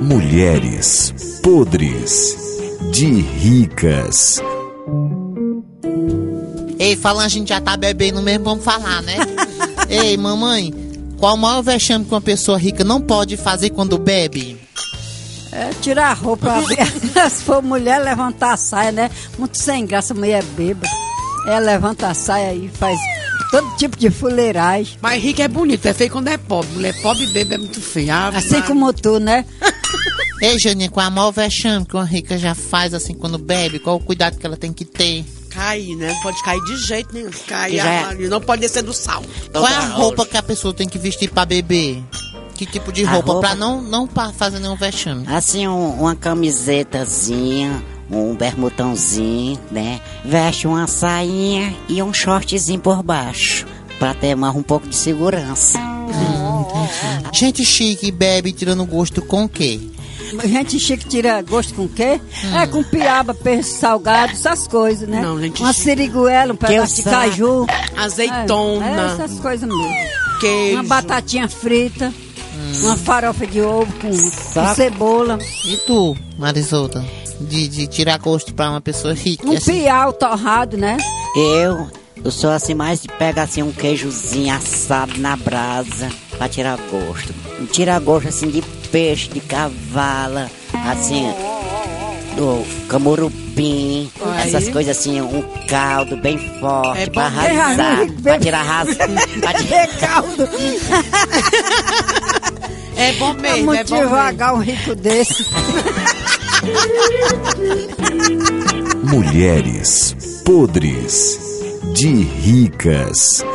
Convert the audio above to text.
Mulheres podres de ricas. Ei, falando, a gente já tá bebendo mesmo, vamos falar, né? Ei, mamãe, qual o maior vexame que uma pessoa rica não pode fazer quando bebe? É tirar a roupa, se for mulher, levantar a saia, né? Muito sem graça, mulher beba. Ela levanta a saia e faz todo tipo de fuleiragem. Mas rico é bonito, é feio quando é pobre. Mulher pobre bebe é muito feio. Ave Assim Maria. como tu, né? Ei, Janinha, qual é o maior vexame que uma rica já faz assim quando bebe? Qual o cuidado que ela tem que ter? Cair, né? Não pode cair de jeito nenhum. Cair, Já é. Não pode descer do sal. Qual é a roupa que a pessoa tem que vestir pra beber? Que tipo de A roupa? roupa- Pra não, não fazer nenhum vexame. Assim, um- uma camisetazinha, um bermutãozinho, né? Veste uma sainha e um shortzinho por baixo. Pra ter mais um pouco de segurança. Gente chique bebe tirando gosto com o quê? Gente chique tira gosto com o quê? É com piaba, peixe salgado, essas coisas, né? Não, gente Uma chique. siriguela, um pedaço de caju. Azeitona, É, é essas coisas mesmo. queijo. Uma batatinha frita, uma farofa de ovo com, com cebola, E tu, Marisolda? De, de tirar gosto pra uma pessoa rica? um assim? piau torrado, né? Eu, eu sou assim mais de pegar assim um queijozinho assado na brasa pra tirar gosto. Tirar gosto assim de peixe, de cavala, assim, do camurupim, Aí. essas coisas assim, um caldo bem forte É pra arrasar, mesmo. pra tirar arrasa, pra tirar Caldo. É bom É mesmo, é bom mesmo. devagar um rico desse. Mulheres podres de ricas.